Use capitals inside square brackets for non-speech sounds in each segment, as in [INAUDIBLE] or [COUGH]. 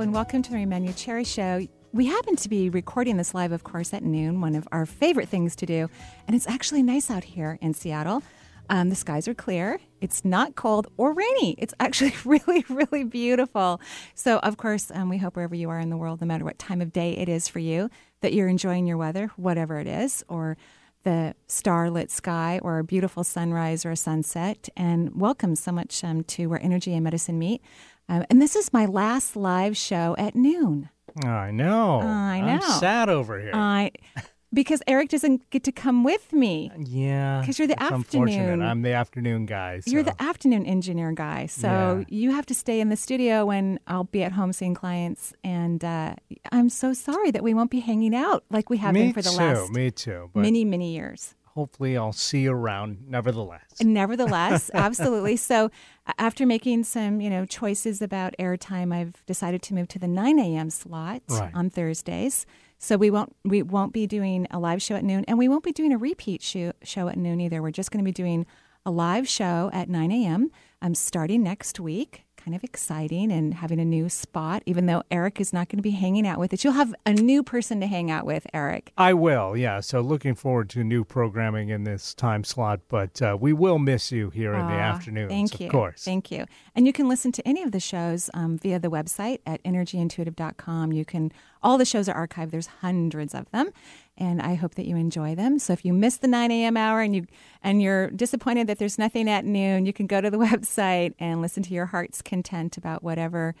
And welcome to the Marie Cherry Show. We happen to be recording this live, of course, at noon, one of our favorite things to do. And it's actually nice out here in Seattle. Um, the skies are clear. It's not cold or rainy. It's actually [LAUGHS] really, really beautiful. So, of course, um, we hope wherever you are in the world, no matter what time of day it is for you, that you're enjoying your weather, whatever it is, or the starlit sky, or a beautiful sunrise or a sunset. And welcome so much um, to where energy and medicine meet. Um, and this is my last live show at noon. I know. I know. I'm sad over here. I because Eric doesn't get to come with me. Yeah. Because you're the it's Unfortunate. afternoon- I'm the afternoon guy. You're the afternoon engineer guy, so Yeah. you have to stay in the studio when I'll be at home seeing clients. And uh, I'm so sorry that we won't be hanging out like we have me been for the too. last me too. But many, many years. Hopefully, I'll see you around. Nevertheless. [LAUGHS] Nevertheless, [LAUGHS] absolutely. So, after making some, you know, choices about airtime, I've decided to move to the 9 a.m. slot Right. on Thursdays. So we won't we won't be doing a live show at noon, and we won't be doing a repeat show, show at noon either. We're just going to be doing a live show at 9 a.m. I'm starting next week. Kind of exciting and having a new spot, even though Eric is not going to be hanging out with it. You'll have a new person to hang out with, Eric. I will, yeah. So looking forward to new programming in this time slot, but uh, we will miss you here in the afternoon. Thank you. of course. Thank you. And you can listen to any of the shows um, via the website at energyintuitive.com. You can all the shows are archived. There's hundreds of them, and I hope that you enjoy them. So if you miss the 9 a.m. hour and you and you're disappointed that there's nothing at noon, you can go to the [LAUGHS] website and listen to your heart's content about whatever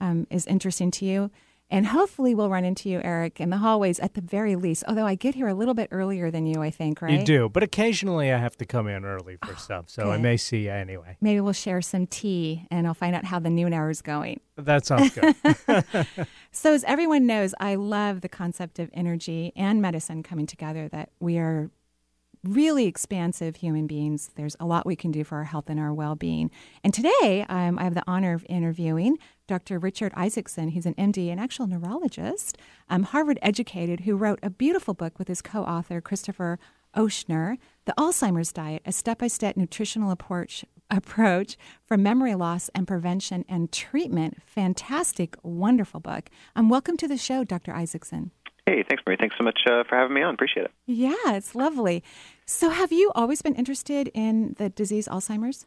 um, is interesting to you. And hopefully, we'll run into you, Eric, in the hallways at the very least. Although I get here a little bit earlier than you, I think, right? You do, but occasionally I have to come in early for oh, stuff, so I may see you anyway. Maybe we'll share some tea, and I'll find out how the noon hour is going. That sounds good. [LAUGHS] [LAUGHS] So, as everyone knows, I love the concept of energy and medicine coming together, that we are really expansive human beings. There's a lot we can do for our health and our well being. And today, um, I have the honor of interviewing Dr. Richard Isaacson. He's an MD, an actual neurologist, um, Harvard educated, who wrote a beautiful book with his co author, Christopher Ochner, The Alzheimer's Diet, a step by step nutritional approach. Approach for memory loss and prevention and treatment. Fantastic, wonderful book. Um, welcome to the show, Dr. Isaacson. Hey, thanks, Marie. Thanks so much uh, for having me on. Appreciate it. Yeah, it's lovely. So, have you always been interested in the disease Alzheimer's?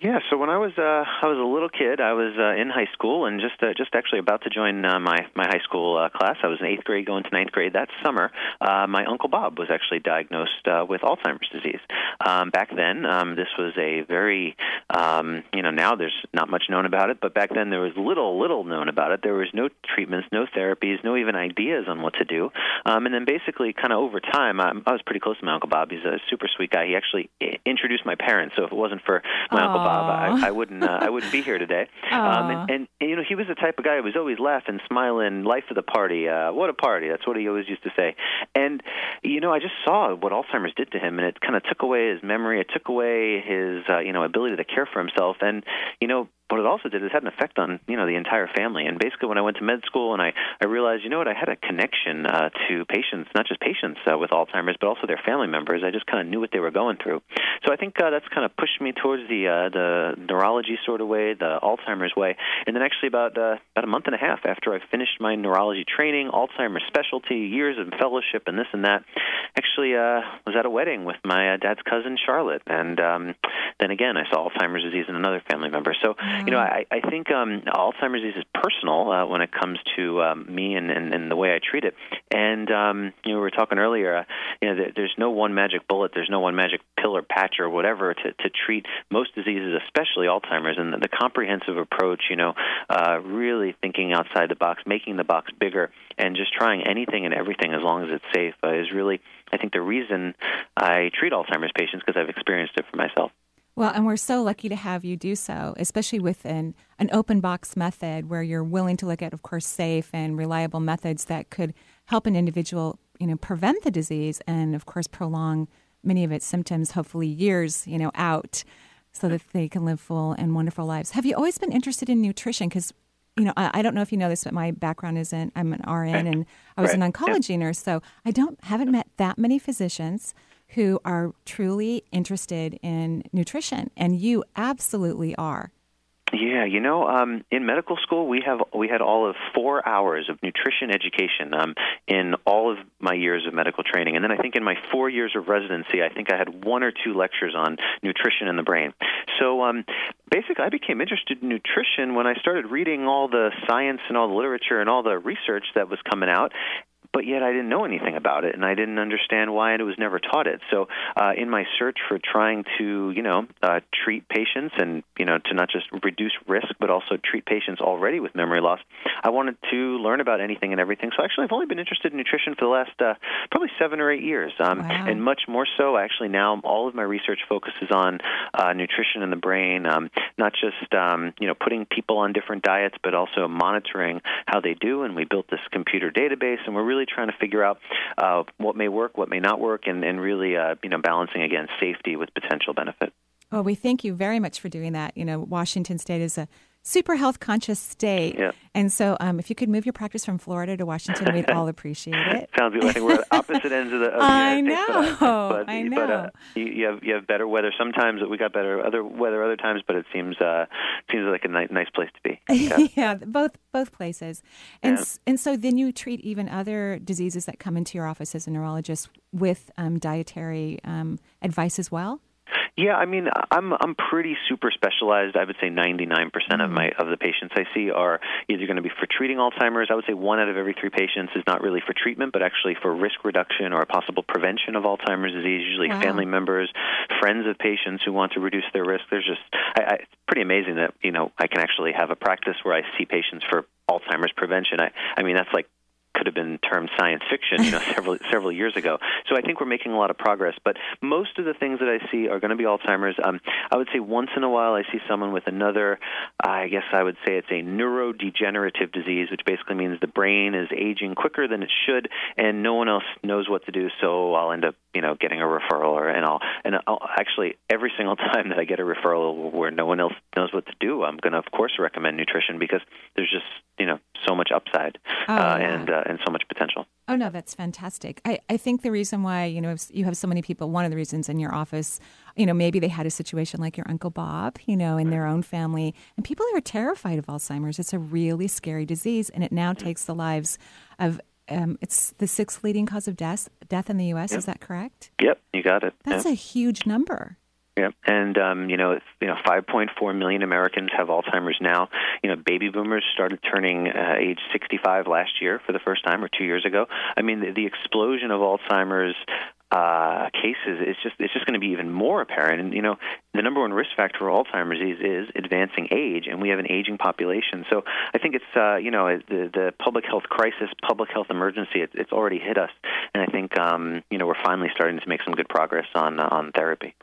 Yeah. So when I was uh, I was a little kid, I was uh, in high school and just uh, just actually about to join uh, my my high school uh, class. I was in eighth grade, going to ninth grade that summer. Uh, my uncle Bob was actually diagnosed uh, with Alzheimer's disease. Um, back then, um, this was a very um, you know now there's not much known about it, but back then there was little little known about it. There was no treatments, no therapies, no even ideas on what to do. Um, and then basically, kind of over time, I, I was pretty close to my uncle Bob. He's a super sweet guy. He actually introduced my parents. So if it wasn't for my uncle Bob, I, I wouldn't uh, I wouldn't be here today. [LAUGHS] Um, and, and, and you know he was the type of guy who was always laughing, smiling, life of the party. Uh, what a party! That's what he always used to say. And you know I just saw what Alzheimer's did to him, and it kind of took away his memory. It took away his uh, you know ability to care for himself. And you know what it also did is had an effect on you know the entire family. And basically, when I went to med school and I I realized you know what I had a connection uh, to patients, not just patients uh, with Alzheimer's, but also their family members. I just kind of knew what they were going through. So I think uh, that's kind of pushed me towards the uh, the neurology sort of way, the Alzheimer's way. And then actually about uh, about a month and a half after I finished my neurology training, Alzheimer's specialty, years of fellowship, and this and that, actually uh, was at a wedding with my uh, dad's cousin Charlotte, and um, then again I saw Alzheimer's disease in another family member. So you know I, I think um, Alzheimer's disease is personal uh, when it comes to um, me and, and, and the way I treat it. And um, you know we were talking earlier, uh, you know there, there's no one magic bullet, there's no one magic pill or patch or whatever to, to treat most diseases, especially Alzheimer's. And the, the comprehensive approach, you know, uh, really thinking outside the box, making the box bigger, and just trying anything and everything as long as it's safe uh, is really, I think, the reason I treat Alzheimer's patients because I've experienced it for myself. Well, and we're so lucky to have you do so, especially with an, an open box method where you're willing to look at, of course, safe and reliable methods that could help an individual, you know, prevent the disease and, of course, prolong many of its symptoms, hopefully years, you know, out so that they can live full and wonderful lives. Have you always been interested in nutrition? Because you know, I, I, don't know if you know this, but my background is in I'm an RN and I was right. an oncology yeah. nurse, so I don't haven't met that many physicians who are truly interested in nutrition, and you absolutely are. Yeah, you know, um, in medical school we have we had all of four hours of nutrition education um, in all of my years of medical training, and then I think in my four years of residency, I think I had one or two lectures on nutrition in the brain. So um, basically, I became interested in nutrition when I started reading all the science and all the literature and all the research that was coming out, but yet I didn't know anything about it, and I didn't understand why it was never taught it. So, uh, in my search for trying to, you know, uh, treat patients and you know to not just reduce risk, but also treat patients already with memory loss, I wanted to learn about anything and everything. So, actually, I've only been interested in nutrition for the last uh, probably seven or eight years, um, wow. and much more so. Actually, now all of my research focuses on uh, nutrition in the brain, um, not just um, you know putting people on different diets, but also monitoring how they do. And we built this computer database, and we're really really trying to figure out uh, what may work, what may not work, and, and really uh, you know balancing again safety with potential benefit. Well, we thank you very much for doing that. You know, Washington State is a super health conscious state. Yeah. And so, um, if you could move your practice from Florida to Washington, we'd all appreciate it. [LAUGHS] Sounds good. I think we're at opposite ends of the. Of the I States, know. But, I know. But, uh, you, you, have you have better weather. Sometimes we got better other weather other times, but it seems uh, seems like a nice, nice place to be. [LAUGHS] Yeah. yeah, both both places. And Yeah. and so then you treat even other diseases that come into your office as a neurologist with um, dietary um, advice as well. Yeah, I mean, I'm I'm pretty super specialized. I would say 99% of mm-hmm. my of the patients I see are either going to be for treating Alzheimer's. I would say one out of every three patients is not really for treatment, but actually for risk reduction or a possible prevention of Alzheimer's disease. Usually, Wow. family members, friends of patients who want to reduce their risk. There's just I, I, it's pretty amazing that you know I can actually have a practice where I see patients for Alzheimer's prevention. I I mean that's like could have been termed science fiction, you know, [LAUGHS] several several years ago. So I think we're making a lot of progress. But most of the things that I see are going to be Alzheimer's. Um, I would say once in a while I see someone with another. I guess I would say it's a neurodegenerative disease, which basically means the brain is aging quicker than it should, and no one else knows what to do. So I'll end up, you know, getting a referral, or and I'll and I'll, actually every single [LAUGHS] time that I get a referral where no one else knows what to do, I'm going to of course recommend nutrition because there's just you know so much upside Oh, uh, yeah. and uh, and so much potential. Oh no, that's fantastic. I, I think the reason why you know you have so many people, one of the reasons in your office, you know, maybe they had a situation like your uncle Bob, you know, in their own family, and people are terrified of Alzheimer's. It's a really scary disease, and it now takes the lives of. Um, it's the sixth leading cause of death death in the U.S. Is that correct? Yep, you got it. That's yeah. a huge number. Yeah, and um, you know, you know, 5.4 million Americans have Alzheimer's now. You know, baby boomers started turning uh, age 65 last year for the first time, or two years ago. I mean, the, the explosion of Alzheimer's uh, cases is just it's just going to be even more apparent. And you know, the number one risk factor for Alzheimer's disease is advancing age, and we have an aging population. So I think it's uh, you know the the public health crisis, public health emergency. It, it's already hit us, and I think um, you know we're finally starting to make some good progress on uh, on therapy.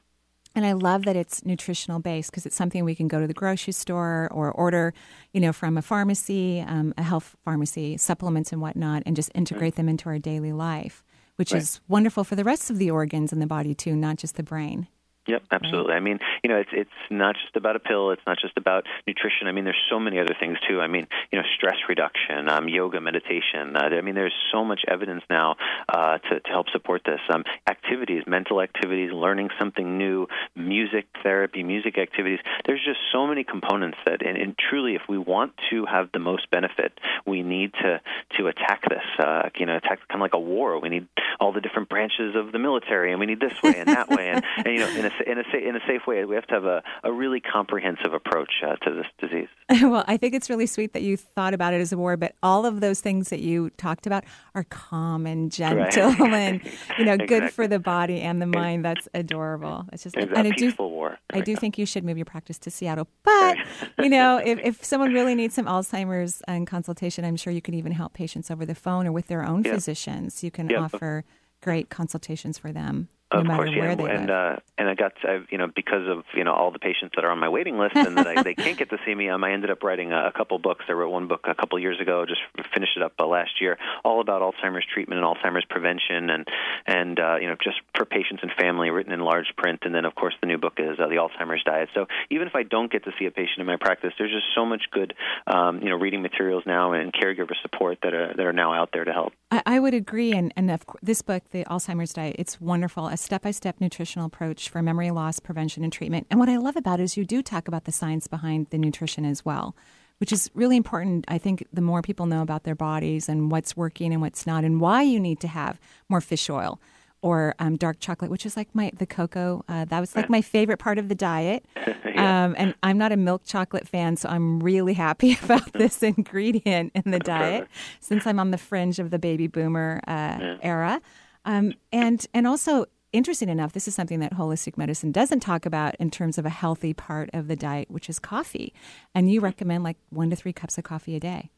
And I love that it's nutritional based because it's something we can go to the grocery store or order, you know, from a pharmacy, um, a health pharmacy, supplements and whatnot, and just integrate them into our daily life, which Right. is wonderful for the rest of the organs in the body too, not just the brain. Yep, absolutely. I mean, you know, it's it's not just about a pill. It's not just about nutrition. I mean, there's so many other things too. I mean, you know, stress reduction, um, yoga, meditation. Uh, I mean, there's so much evidence now uh, to to help support this. Um, activities, mental activities, learning something new, music therapy, music activities. There's just so many components that, and, and truly, if we want to have the most benefit, we need to to attack this. Uh, you know, attack kind of like a war. We need all the different branches of the military, and we need this way and that way, and, [LAUGHS] and you know, in a in a in a safe way. We have to have a, a really comprehensive approach uh, to this disease. [LAUGHS] well, I think it's really sweet that you thought about it as a war, but all of those things that you talked about are calm and gentle [LAUGHS] and you know good for the body and the mind. That's adorable. It's just It's and a I do peaceful war. I do [LAUGHS] think you should move your practice to Seattle. But, you know, if, if someone really needs some Alzheimer's and consultation, I'm sure you can even help patients over the phone or with their own Yeah. physicians. You can Yeah. offer great consultations for them. No of matter course, yeah, and uh, and I got I, you know because of you know all the patients that are on my waiting list and that I, they can't get to see me. Um, I ended up writing a, a couple books. I wrote one book a couple years ago, just finished it up uh, last year, all about Alzheimer's treatment and Alzheimer's prevention, and and uh, you know just for patients and family, written in large print. And then of course the new book is uh, the Alzheimer's Diet. So even if I don't get to see a patient in my practice, there's just so much good um, you know reading materials now and caregiver support that are that are now out there to help. I, I would agree, and and of course, this book, the Alzheimer's Diet, it's wonderful, a step-by-step nutritional approach for memory loss prevention and treatment. And what I love about it is you do talk about the science behind the nutrition as well, which is really important. I think the more people know about their bodies and what's working and what's not, and why you need to have more fish oil or um, dark chocolate, which is like my the cocoa. Uh, that was like my favorite part of the diet. [LAUGHS] um, and I'm not a milk chocolate fan, so I'm really happy [LAUGHS] about [LAUGHS] this ingredient in the diet since I'm on the fringe of the baby boomer uh, era. Um, and and also interesting enough, this is something that holistic medicine doesn't talk about in terms of a healthy part of the diet, which is coffee. And you mm-hmm. recommend like one to three cups of coffee a day.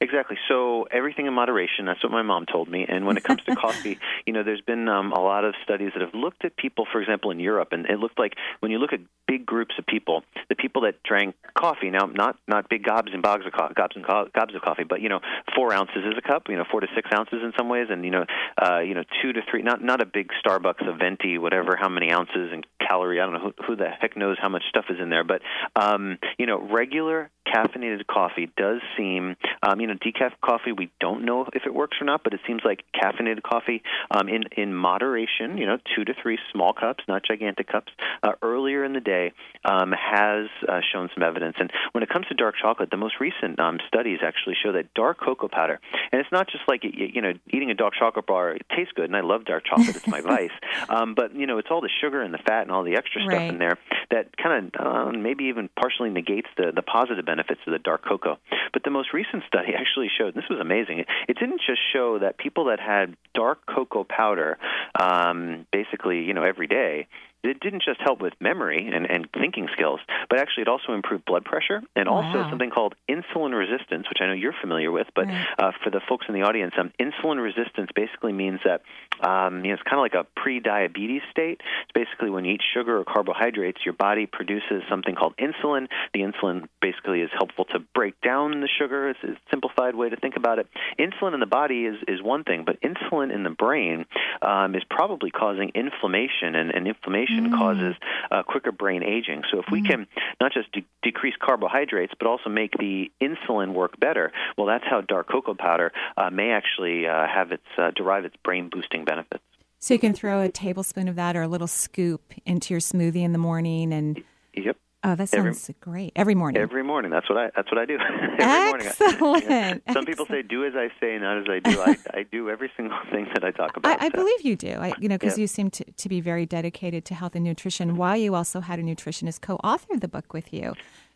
Exactly. So everything in moderation. That's what my mom told me. And when it comes to [LAUGHS] coffee, you know, there's been um, a lot of studies that have looked at people, for example, in Europe, and it looked like when you look at big groups of people, the people that drank coffee, now not not big gobs and bogs of coffee, gobs and co- gobs of coffee, but you know, four ounces is a cup. You know, four to six ounces in some ways, and you know, uh, you know, two to three. Not not a big Starbucks, a venti, whatever. How many ounces and calorie? I don't know who, who the heck knows how much stuff is in there, but um, you know, regular caffeinated coffee does seem, um, you know, decaf coffee. We don't know if it works or not, but it seems like caffeinated coffee um, in in moderation, you know, two to three small cups, not gigantic cups, uh, earlier in the day um, has uh, shown some evidence. And when it comes to dark chocolate, the most recent um, studies actually show that dark cocoa powder, and it's not just like you know eating a dark chocolate bar. It tastes good, and I love dark chocolate; it's my [LAUGHS] vice. Um, but you know, it's all the sugar and the fat and all the extra stuff Right. in there that kind of uh, maybe even partially negates the the positive benefits of the dark cocoa. But the most recent study [LAUGHS] actually showed and this was amazing. It, it didn't just show that people that had dark cocoa powder, um, basically, you know, every day, it didn't just help with memory and, and thinking skills, but actually it also improved blood pressure and also Wow. something called insulin resistance, which I know you're familiar with. But Right. uh, for the folks in the audience, um, insulin resistance basically means that um, you know, it's kind of like a pre-diabetes state. It's basically when you eat sugar or carbohydrates, your body produces something called insulin. The insulin basically is helpful to break down the sugar. It's a simplified way to think about it. Insulin in the body is, is one thing, but insulin in the brain um, is probably causing inflammation, and, and inflammation causes uh, quicker brain aging. So if we can not just de- decrease carbohydrates, but also make the insulin work better, well, that's how dark cocoa powder uh, may actually uh, have its uh, derive its brain boosting benefits. So you can throw a tablespoon of that or a little scoop into your smoothie in the morning, and Yep. Oh, that Every- sounds great. Every morning. Every morning, that's what I that's what I do. [LAUGHS] every morning. Excellent. Yeah. [LAUGHS] Some people say, "Do as I say, not as I do." I, I do every single [LAUGHS] thing that I talk about. I, I so. believe you do. I, you know, because Yeah. you seem to, to be very dedicated to health and nutrition. While you also had a nutritionist co-author the book with you.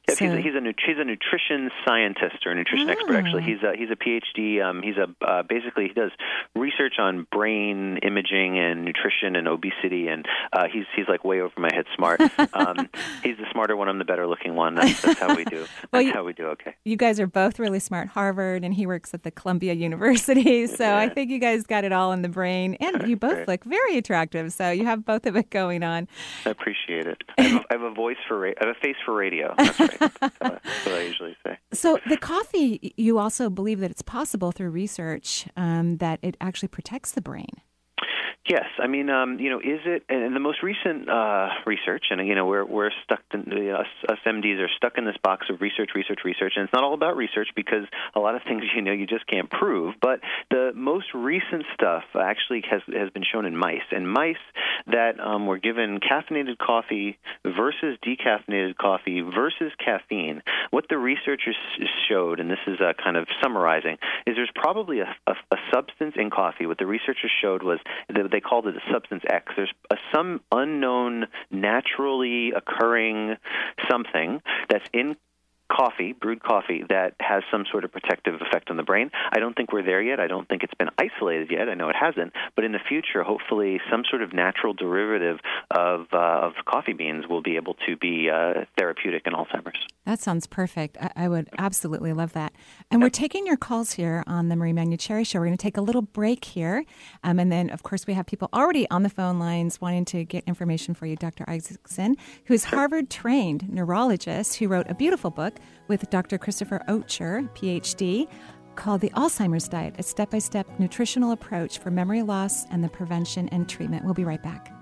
Yeah, So- he's, a, he's a he's a nutrition scientist or a nutrition expert. Actually, he's a he's a PhD. Um, he's a uh, basically he does research on brain imaging and nutrition and obesity, and uh, he's he's like way over my head smart. [LAUGHS] Um, he's the smarter one. I'm the better looking one. That's, that's how we do. [LAUGHS] That's Well, you- how we do. Okay. you guys are both really smart. Harvard, and he works at the Columbia University. [LAUGHS] So I think you guys got it all in the brain, and you both look very attractive. So you have both of it going on. I appreciate it. I have, a, I have a voice for ra- I have a face for radio. That's right. What I usually say. So the coffee, you also believe that it's possible through research um, that it actually protects the brain. Yes, I mean, um, you know, is it? And the most recent uh, research, and you know, we're we're stuck. In, you know, us, us MDs are stuck in this box of research, research, research, and it's not all about research because a lot of things [LAUGHS] you know you just can't prove. But the most recent stuff actually has has been shown in mice, and mice that um, were given caffeinated coffee versus decaffeinated coffee versus caffeine. What the researchers showed, and this is uh, kind of summarizing, is there's probably a, a, a substance in coffee. What the researchers showed was they called it a substance X. There's a, some unknown, naturally occurring something that's in coffee, brewed coffee, that has some sort of protective effect on the brain. I don't think we're there yet. I don't think it's been isolated yet. I know it hasn't. But in the future, hopefully, some sort of natural derivative of, uh, of coffee beans will be able to be uh, therapeutic in Alzheimer's. That sounds perfect. I, I would absolutely love that. And we're taking your calls here on the Marie Manuchehri Show. We're going to take a little break here. Um, and then, of course, we have people already on the phone lines wanting to get information for you. Dr. Isaacson, who is Harvard trained neurologist, who wrote a beautiful book with Dr. Christopher Ochner, PhD, called The Alzheimer's Diet, a step by step nutritional approach for memory loss and the prevention and treatment. We'll be right back.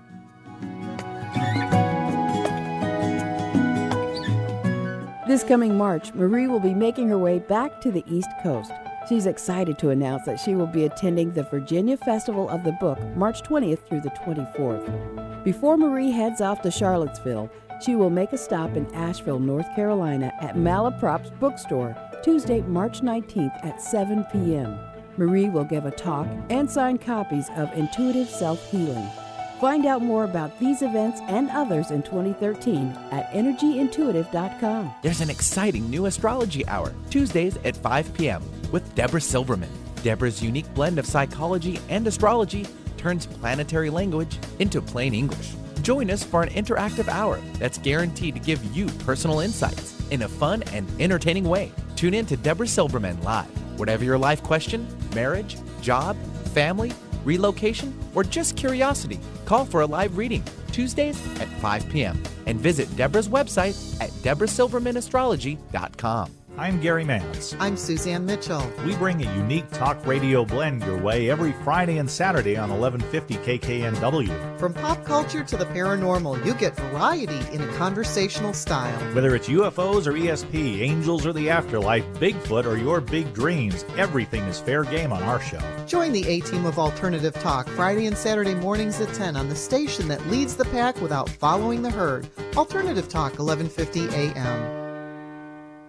This coming March, Marie will be making her way back to the East Coast. She's excited to announce that she will be attending the Virginia Festival of the Book March 20th through the 24th. Before Marie heads off to Charlottesville, she will make a stop in Asheville, North Carolina at Malaprop's bookstore Tuesday, March 19th at 7 p.m. Marie will give a talk and sign copies of Intuitive Self Healing. Find out more about these events and others in 2013 at energyintuitive.com. There's an exciting new astrology hour, Tuesdays at 5 p.m., with Deborah Silverman. Deborah's unique blend of psychology and astrology turns planetary language into plain English. Join us for an interactive hour that's guaranteed to give you personal insights in a fun and entertaining way. Tune in to Deborah Silverman live. Whatever your life question, marriage, job, family, relocation, or just curiosity, call for a live reading Tuesdays at 5 p.m. and visit Deborah's website at deborahsilvermanastrology.com. I'm Gary Mance. I'm Suzanne Mitchell. We bring a unique talk radio blend your way every Friday and Saturday on 1150 KKNW. From pop culture to the paranormal, you get variety in a conversational style. Whether it's UFOs or ESP, angels or the afterlife, Bigfoot or your big dreams, everything is fair game on our show. Join the A team of Alternative Talk Friday and Saturday mornings at 10 on the station that leads the pack without following the herd. Alternative Talk 1150 AM.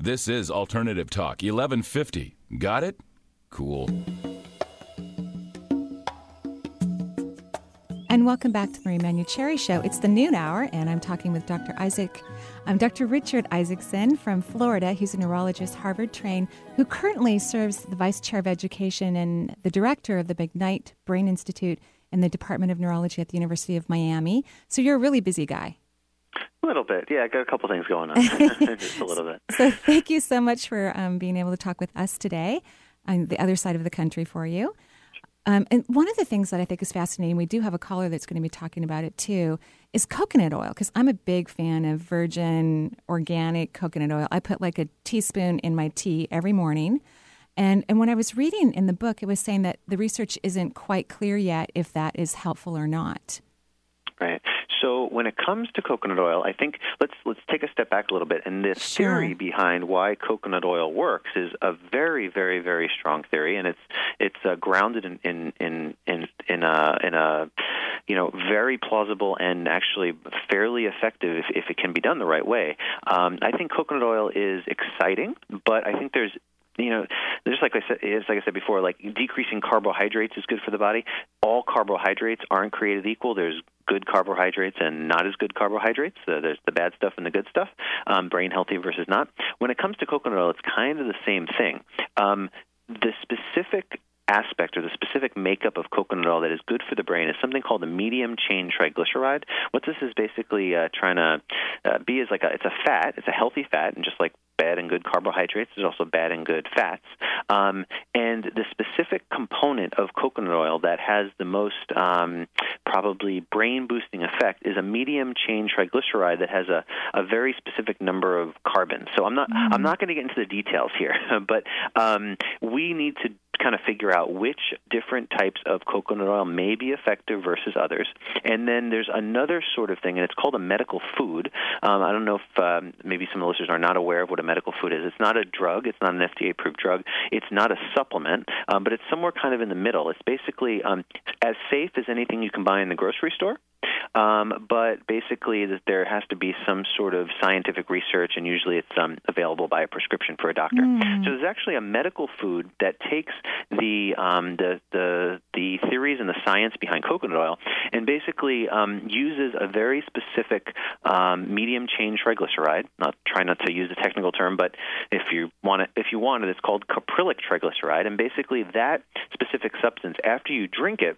This is Alternative Talk 1150. Got it? Cool. And welcome back to the Marie Manuchehri Show. It's the noon hour, and I'm talking with Dr. Isaac. I'm Dr. Richard Isaacson from Florida. He's a neurologist, Harvard trained, who currently serves the vice chair of education and the director of the McKnight Brain Institute in the Department of Neurology at the University of Miami. So you're a really busy guy. A little bit, yeah. I got a couple things going on, [LAUGHS] just a little bit. So thank you so much for um, being able to talk with us today on the other side of the country for you. Um, and one of the things that I think is fascinating, we do have a caller that's going to be talking about it too, is coconut oil. Because I'm a big fan of virgin organic coconut oil. I put like a teaspoon in my tea every morning. And, and when I was reading in the book, it was saying that the research isn't quite clear yet if that is helpful or not. Right. So when it comes to coconut oil, I think let's let's take a step back a little bit. And this Sure. theory behind why coconut oil works is a very, very, very strong theory, and it's it's uh, grounded in in in in in a in a you know very plausible and actually fairly effective if, if it can be done the right way. Um, I think coconut oil is exciting, but I think there's you know, just like I said, it's like I said before, like decreasing carbohydrates is good for the body. All carbohydrates aren't created equal. There's good carbohydrates and not as good carbohydrates. Uh, there's the bad stuff and the good stuff. Um, brain healthy versus not. When it comes to coconut oil, it's kind of the same thing. Um, the specific aspect or the specific makeup of coconut oil that is good for the brain is something called a medium chain triglyceride. What this is basically uh, trying to uh, be is like a it's a fat, it's a healthy fat, and just like bad and good carbohydrates, there's also bad and good fats. Um, and the specific component of coconut oil that has the most um, probably brain boosting effect is a medium chain triglyceride that has a, a very specific number of carbons. So I'm not I'm not going to get into the details here, [LAUGHS] but um, we need to kind of figure out which different types of coconut oil may be effective versus others. And then there's another sort of thing, and it's called a medical food. Um, I don't know if um, maybe some of the listeners are not aware of what a medical food is. It's not a drug, it's not an FDA approved drug, it's not a supplement, um, but it's somewhere kind of in the middle. It's basically um, as safe as anything you can buy in the grocery store. Um, but basically, that there has to be some sort of scientific research, and usually it's um, available by a prescription for a doctor. Mm. So there's actually a medical food that takes the um, the the the theories and the science behind coconut oil, and basically um, uses a very specific um, medium chain triglyceride. Not try not to use the technical term, but if you want it, if you want it, it's called caprylic triglyceride, and basically that specific substance after you drink it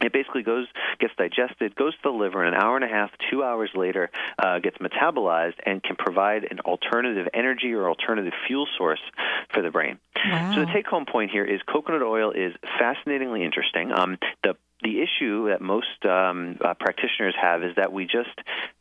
it basically goes gets digested, goes to the liver, and an hour and a half, two hours later, uh, gets metabolized and can provide an alternative energy or alternative fuel source for the brain. Wow. So the take-home point here is coconut oil is fascinatingly interesting. Um, the the issue that most um, uh, practitioners have is that we just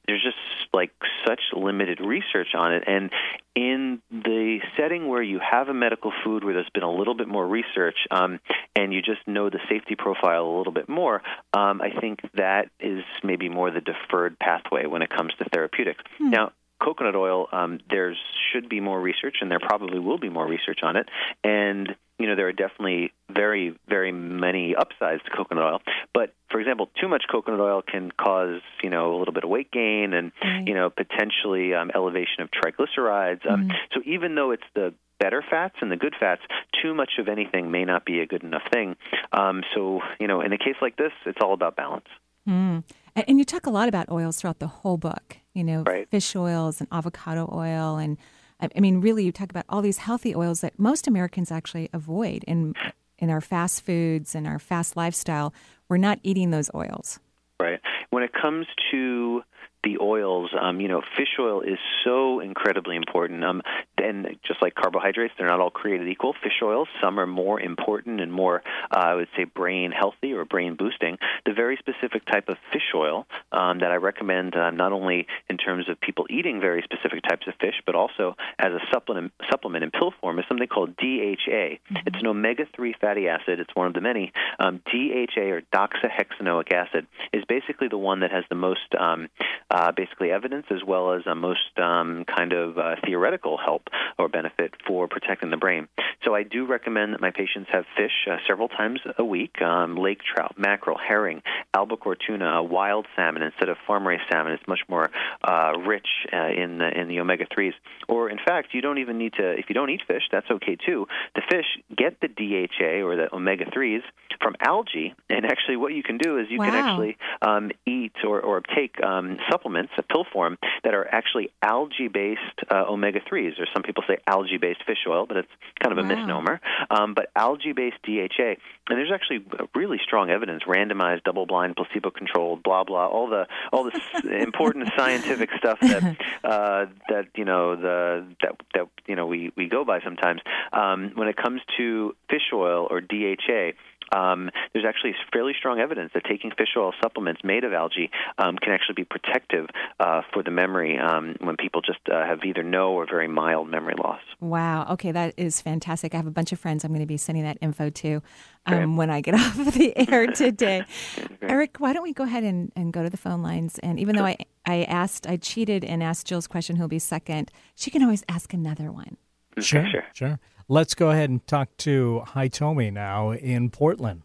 there's just like such limited research on it, and in the setting where you have a medical food where there's been a little bit more research um, and you just know the safety profile a little bit more, um, I think that is maybe more the deferred pathway when it comes to therapeutics. Now, coconut oil, um, there should be more research, and there probably will be more research on it. And you know, there are definitely very, very many upsides to coconut oil. But for example, too much coconut oil can cause you know a little bit of weight gain and Right. you know potentially um, elevation of triglycerides. Um, So even though it's the better fats and the good fats, too much of anything may not be a good enough thing. Um, so you know, in a case like this, it's all about balance. Mm. And, and you talk a lot about oils throughout the whole book. You know, Right. fish oils and avocado oil, and I I mean, really, you talk about all these healthy oils that most Americans actually avoid in in our fast foods and our fast lifestyle. We're not eating those oils. Right. When it comes to the oils, um, you know, fish oil is so incredibly important. Um, and just like carbohydrates, they're not all created equal. Fish oils, some are more important and more, uh, I would say, brain healthy or brain boosting. The very specific type of fish oil um, that I recommend, uh, not only in terms of people eating very specific types of fish, but also as a supplement, supplement in pill form, is something called DHA. It's an omega-3 fatty acid. It's one of the many. Um, DHA or docosahexaenoic acid is basically the one that has the most um, uh, basically evidence as well as a most um, kind of uh, theoretical help or benefit for protecting the brain. So I do recommend that my patients have fish uh, several times a week: um, lake trout, mackerel, herring, albacore tuna, wild salmon instead of farm-raised salmon. It's much more uh, rich uh, in the in the omega threes. Or in fact, you don't even need to. If you don't eat fish, that's okay too. The fish get the DHA or the omega threes from algae, and actually, what you can do is you can actually um, eat or, or take um, supplements, a pill form, that are actually algae-based uh, omega-3s, or some people say algae-based fish oil, but it's kind of a Wow. misnomer. Um, but algae-based DHA, and there's actually really strong evidence, randomized, double-blind, placebo-controlled, blah blah, all the all the [LAUGHS] important scientific stuff that uh, that you know the that that you know we we go by sometimes. Um, when it comes to fish oil or DHA, um, there's actually fairly strong evidence that taking fish oil supplements made of algae um, can actually be protective uh, for the memory um, when people just uh, have either no or very mild memory loss. Wow. Okay, that is fantastic. I have a bunch of friends I'm going to be sending that info to um, when I get [LAUGHS] off of the air today. [LAUGHS] Eric, why don't we go ahead and, and go to the phone lines? And even though I, I asked, I cheated and asked Jill's question, who'll be second, she can always ask another one. Sure, sure. sure. Let's go ahead and talk to Hitomi now in Portland.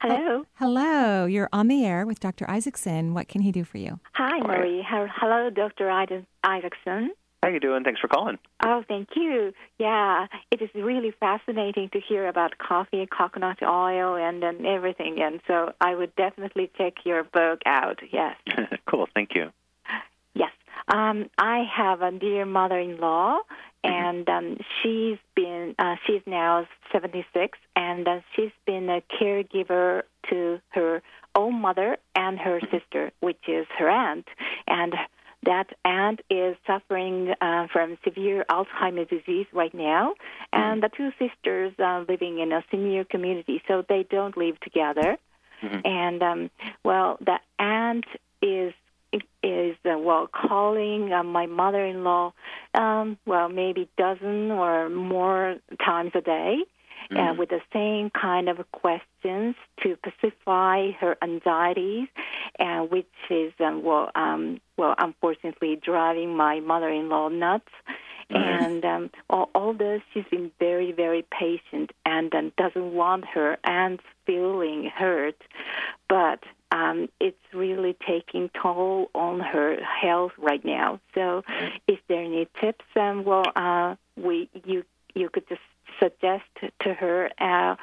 Hello. Hello, you're on the air with Dr. Isaacson. What can he do for you? Hi, Marie. Hello, Dr. Isaacson. How are you doing? Thanks for calling. Oh, thank you. Yeah, it is really fascinating to hear about coffee, coconut oil, and, and everything. And so I would definitely check your book out. Yes. [LAUGHS] cool. Thank you. Yes. Um, I have a dear mother-in-law, and um, she's been uh, she's now 76, and uh, she's been a caregiver to her own mother and her sister, which is her aunt, and that aunt is suffering uh, from severe Alzheimer's disease right now, and the two sisters are living in a senior community, so they don't live together. And um, well, the aunt is is uh, well calling uh, my mother-in-law, um, well maybe dozen or more times a day. Uh, with the same kind of questions to pacify her anxieties, and which is um, well, um, well, unfortunately driving my mother-in-law nuts. And um, all, all this, she's been very, very patient and um, doesn't want her aunt's feeling hurt, but um, it's really taking toll on her health right now. So, is there any tips? Um, well, uh, we you you could just suggest to her. Uh,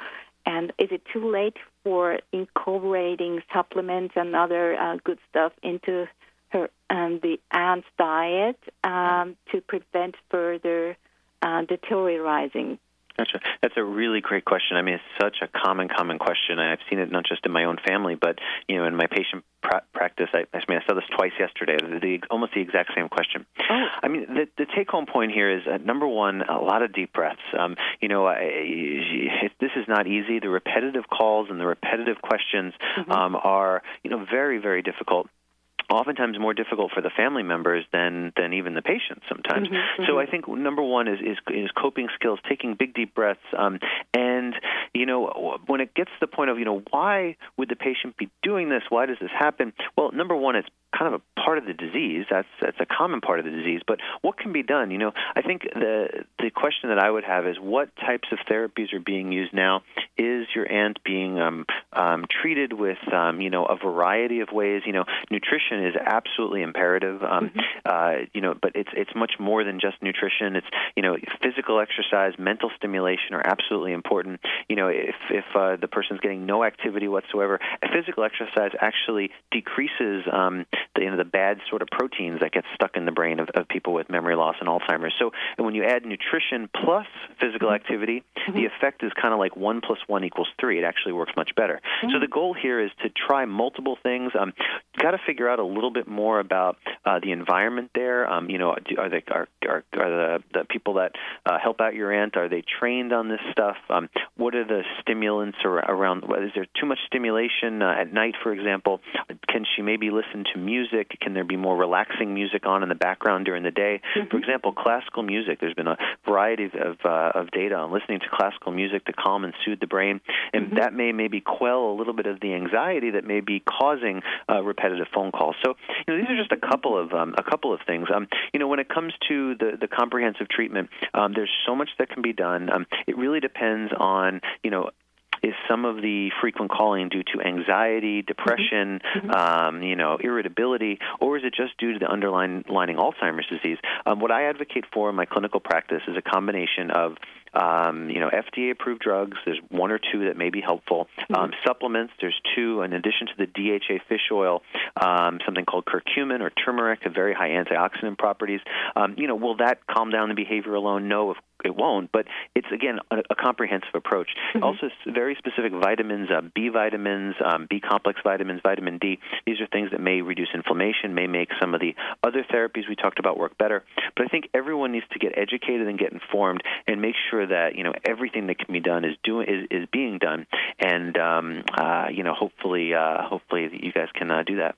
and is it too late for incorporating supplements and other uh, good stuff into her um, the aunt's diet um, to prevent further uh, deteriorating Gotcha. That's a really great question. I mean, it's such a common, common question. I've seen it not just in my own family, but you know, in my patient pra- practice. I, I mean, I saw this twice yesterday. The, the, almost the exact same question. Oh. I mean, the, the take-home point here is uh, number one, a lot of deep breaths. Um, you know, I, it, this is not easy. The repetitive calls and the repetitive questions Mm-hmm. um, are, you know, very, very difficult oftentimes more difficult for the family members than than even the patients sometimes. Mm-hmm, So I think number one is is, is coping skills, taking big deep breaths, um, and you know when it gets to the point of you know why would the patient be doing this? Why does this happen? Well, number one, it's kind of a part of the disease. That's that's a common part of the disease. But what can be done? You know, I think the the question that I would have is what types of therapies are being used now? Is your aunt being um, um, treated with um, you know a variety of ways? You know, nutrition is absolutely imperative. Um, uh, you know, but it's it's much more than just nutrition. It's you know physical exercise, mental stimulation are absolutely important. You know, if if uh, the person's getting no activity whatsoever, physical exercise actually decreases um, the you know the bad sort of proteins that get stuck in the brain of, of people with memory loss and Alzheimer's. So and when you add nutrition plus physical activity, the effect is kind of like one plus one equals three. It actually works much better. So the goal here is to try multiple things. Um, Got to figure out a little bit more about uh, the environment there. Um, you know, do, are they are are, are the the people that uh, help out your aunt are they trained on this stuff? Um, what are the stimulants around? Is there too much stimulation uh, at night, for example? Can she maybe listen to music? Can there be more relaxing music on in the background during the day? For example, classical music. There's been a variety of uh, of data on listening to classical music to calm and soothe the brain, and that may maybe quell a little bit of the anxiety that may be causing uh, repetitive phone calls. So you know, these are just a couple of um, a couple of things. Um, you know, when it comes to the the comprehensive treatment, um, there's so much that can be done. Um, it really depends on you know is some of the frequent calling due to anxiety, depression, um, you know, irritability, or is it just due to the underlying lining Alzheimer's disease? Um, what I advocate for in my clinical practice is a combination of um, you know, FDA-approved drugs. There's one or two that may be helpful. Um, supplements. There's two, in addition to the DHA fish oil, um, something called curcumin or turmeric, have very high antioxidant properties. Um, you know, will that calm down the behavior alone? No, of it won't. But it's again a, a comprehensive approach. Also, very specific vitamins, uh, B vitamins, um, B complex vitamins, vitamin D. These are things that may reduce inflammation, may make some of the other therapies we talked about work better. But I think everyone needs to get educated and get informed and make sure that you know everything that can be done is doing is, is being done. And um, uh, you know, hopefully, uh, hopefully you guys can uh, do that.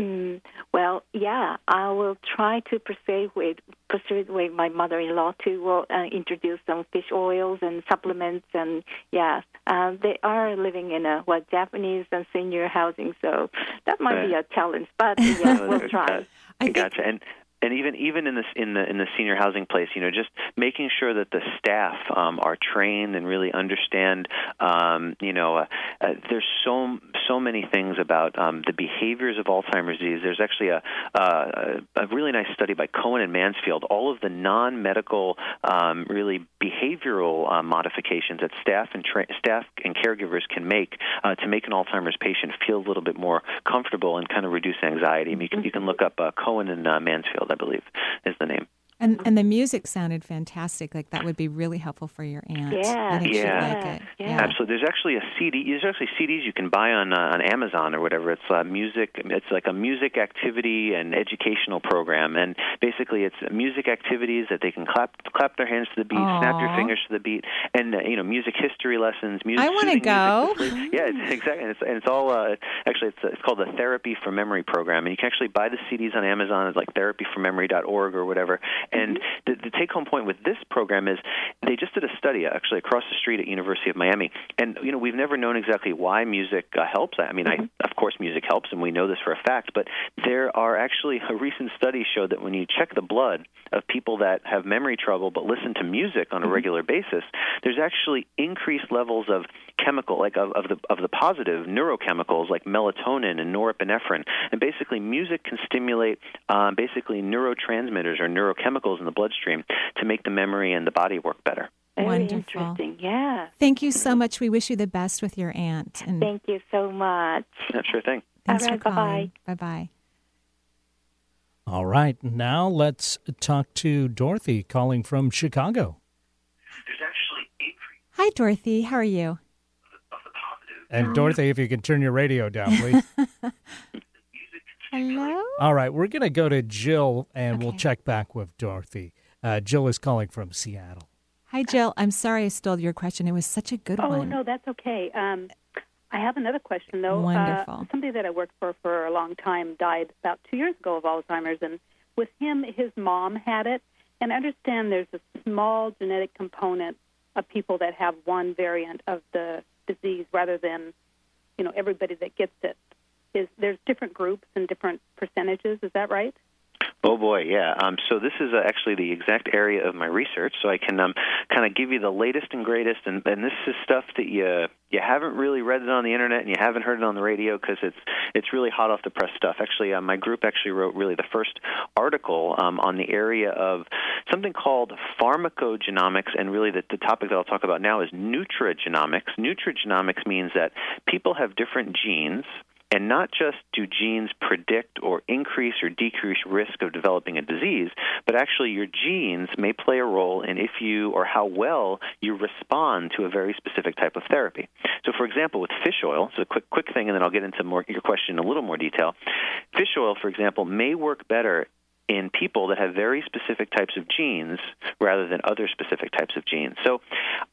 Mm, well, yeah, I will try to persuade with persuade with my mother-in-law to uh, introduce some fish oils and supplements, and yeah, uh, they are living in a what Japanese and senior housing, so that might be a challenge, but yeah, [LAUGHS] we'll try. I gotcha. And and even even in in the in the senior housing place, you know, just making sure that the staff um, are trained and really understand. Um, you know, uh, uh, there's so so many things about um, the behaviors of Alzheimer's disease. There's actually a uh, a really nice study by Cohen and Mansfield. All of the non-medical, um, really behavioral uh, modifications that staff and tra- staff and caregivers can make uh, to make an Alzheimer's patient feel a little bit more comfortable and kind of reduce anxiety. You can you can look up uh, Cohen and Mansfield. I believe is the name. And and the music sounded fantastic. Like that would be really helpful for your aunt. Yeah, I think she'd yeah, like it. yeah. Absolutely. There's actually a CD. There's actually CDs you can buy on uh, on Amazon or whatever. It's uh, music. It's like a music activity and educational program, and basically it's music activities that they can clap clap their hands to the beat, snap your fingers to the beat, and uh, you know music history lessons. Music. I wanna go. music to sleep. yeah, it's, [LAUGHS] exactly. And it's, and it's all uh, actually it's, it's called the Therapy for Memory program, and you can actually buy the CDs on Amazon. It's like therapyformemory.org or whatever. And the, the take take-home point with this program is they just did a study actually across the street at University of Miami, and you know we've never known exactly why music uh, helps. I mean, I, of course, music helps, and we know this for a fact. But there are actually [LAUGHS] a recent study showed that when you check the blood of people that have memory trouble but listen to music on a regular basis, there's actually increased levels of chemical, like of, of the of the positive neurochemicals like melatonin and norepinephrine. And basically, music can stimulate um, basically neurotransmitters or neurochemicals in the bloodstream to make the memory and the body work better. Very Wonderful. interesting. Yeah. Thank you so much. We wish you the best with your aunt. And Thank you so much. Yeah, sure thing. thanks All right, for bye-bye. calling. Bye bye. All right, now let's talk to Dorothy calling from Chicago. There's actually Avery. Hi, Dorothy. How are you? And Dorothy, if you can turn your radio down, please. [LAUGHS] Hello. All right, we're going to go to Jill and we'll check back with Dorothy. Uh, Jill is calling from Seattle. Hi, Jill. I'm sorry I stole your question. It was such a good Oh one. no, that's okay. Um, I have another question though. Wonderful. Uh, somebody that I worked for for a long time died about two years ago of Alzheimer's, and with him, his mom had it. And I understand there's a small genetic component of people that have one variant of the disease, rather than, you know, everybody that gets it. Is there's different groups and different percentages? Is that right? Oh boy, yeah. Um, so this is uh, actually the exact area of my research, so I can um, kind of give you the latest and greatest. And, and this is stuff that you you haven't really read it on the internet and you haven't heard it on the radio because it's it's really hot off the press stuff. Actually, uh, my group actually wrote really the first article um, on the area of something called pharmacogenomics, and really the, the topic that I'll talk about now is nutrigenomics. Nutrigenomics means that people have different genes. And not just do genes predict or increase or decrease risk of developing a disease, but actually your genes may play a role in if you or how well you respond to a very specific type of therapy. So, for example, with fish oil, so a quick quick thing, and then I'll get into more your question in a little more detail. Fish oil, for example, may work better in people that have very specific types of genes rather than other specific types of genes. So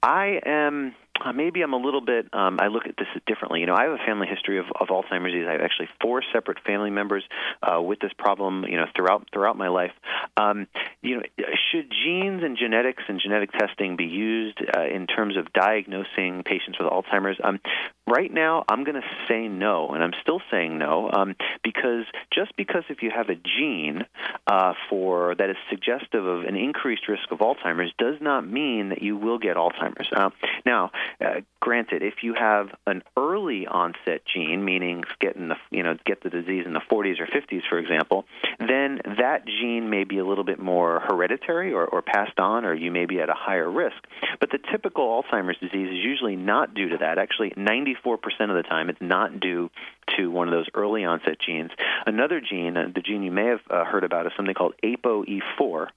I am uh, maybe I'm a little bit um, I look at this differently. You know, I have a family history of, of Alzheimer's disease. I have actually four separate family members uh, with this problem. You know, throughout throughout my life. Um, you know, should genes and genetics and genetic testing be used uh, in terms of diagnosing patients with Alzheimer's? Um, right now, I'm going to say no, and I'm still saying no um, because just because if you have a gene uh, for that is suggestive of an increased risk of Alzheimer's does not mean that you will get Alzheimer's. Uh, now, uh, granted, if you have an early onset gene, meaning get the you know get the disease in the 40s or 50s, for example, then that gene may be a little bit more hereditary or, or passed on, or you may be at a higher risk. But the typical Alzheimer's disease is usually not due to that. Actually, 94% of the time, it's not due to one of those early onset genes. Another gene, uh, the gene you may have uh, heard about, is something called ApoE4.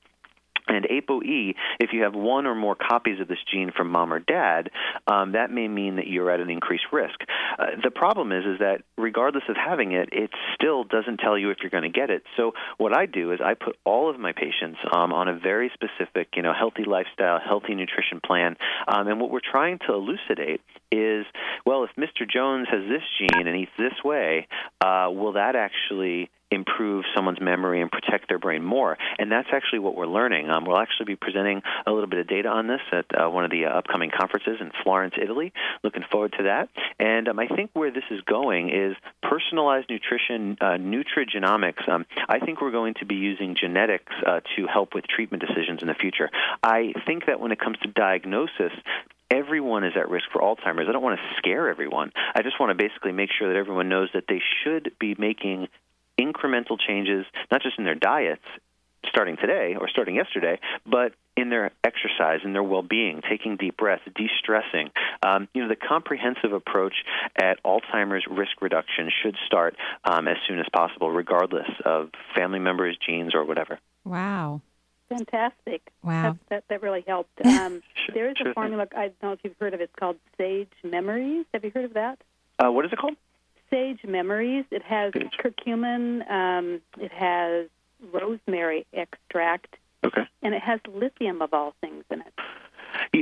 And ApoE, if you have one or more copies of this gene from mom or dad, um, that may mean that you're at an increased risk. Uh, the problem is, is that regardless of having it, it still doesn't tell you if you're going to get it. So what I do is I put all of my patients um, on a very specific, you know, healthy lifestyle, healthy nutrition plan. Um, and what we're trying to elucidate is, well, if Mr. Jones has this gene and eats this way, uh, will that actually improve someone's memory and protect their brain more. And that's actually what we're learning. Um, we'll actually be presenting a little bit of data on this at uh, one of the uh, upcoming conferences in Florence, Italy. Looking forward to that. And um, I think where this is going is personalized nutrition, uh, nutrigenomics. Um, I think we're going to be using genetics uh, to help with treatment decisions in the future. I think that when it comes to diagnosis, everyone is at risk for Alzheimer's. I don't want to scare everyone. I just want to basically make sure that everyone knows that they should be making incremental changes, not just in their diets starting today or starting yesterday, but in their exercise, in their well-being, taking deep breaths, de-stressing. Um, you know, the comprehensive approach at Alzheimer's risk reduction should start um, as soon as possible, regardless of family members, genes, or whatever. Wow. Fantastic. Wow. That, that, that really helped. [LAUGHS] Um, there is sure a formula, I don't know if you've heard of it, it's called Sage Memories. Have you heard of that? Uh, what is it called? Sage Memories. It has Sage. curcumin, um, it has rosemary extract, Okay. and it has lithium of all things in it.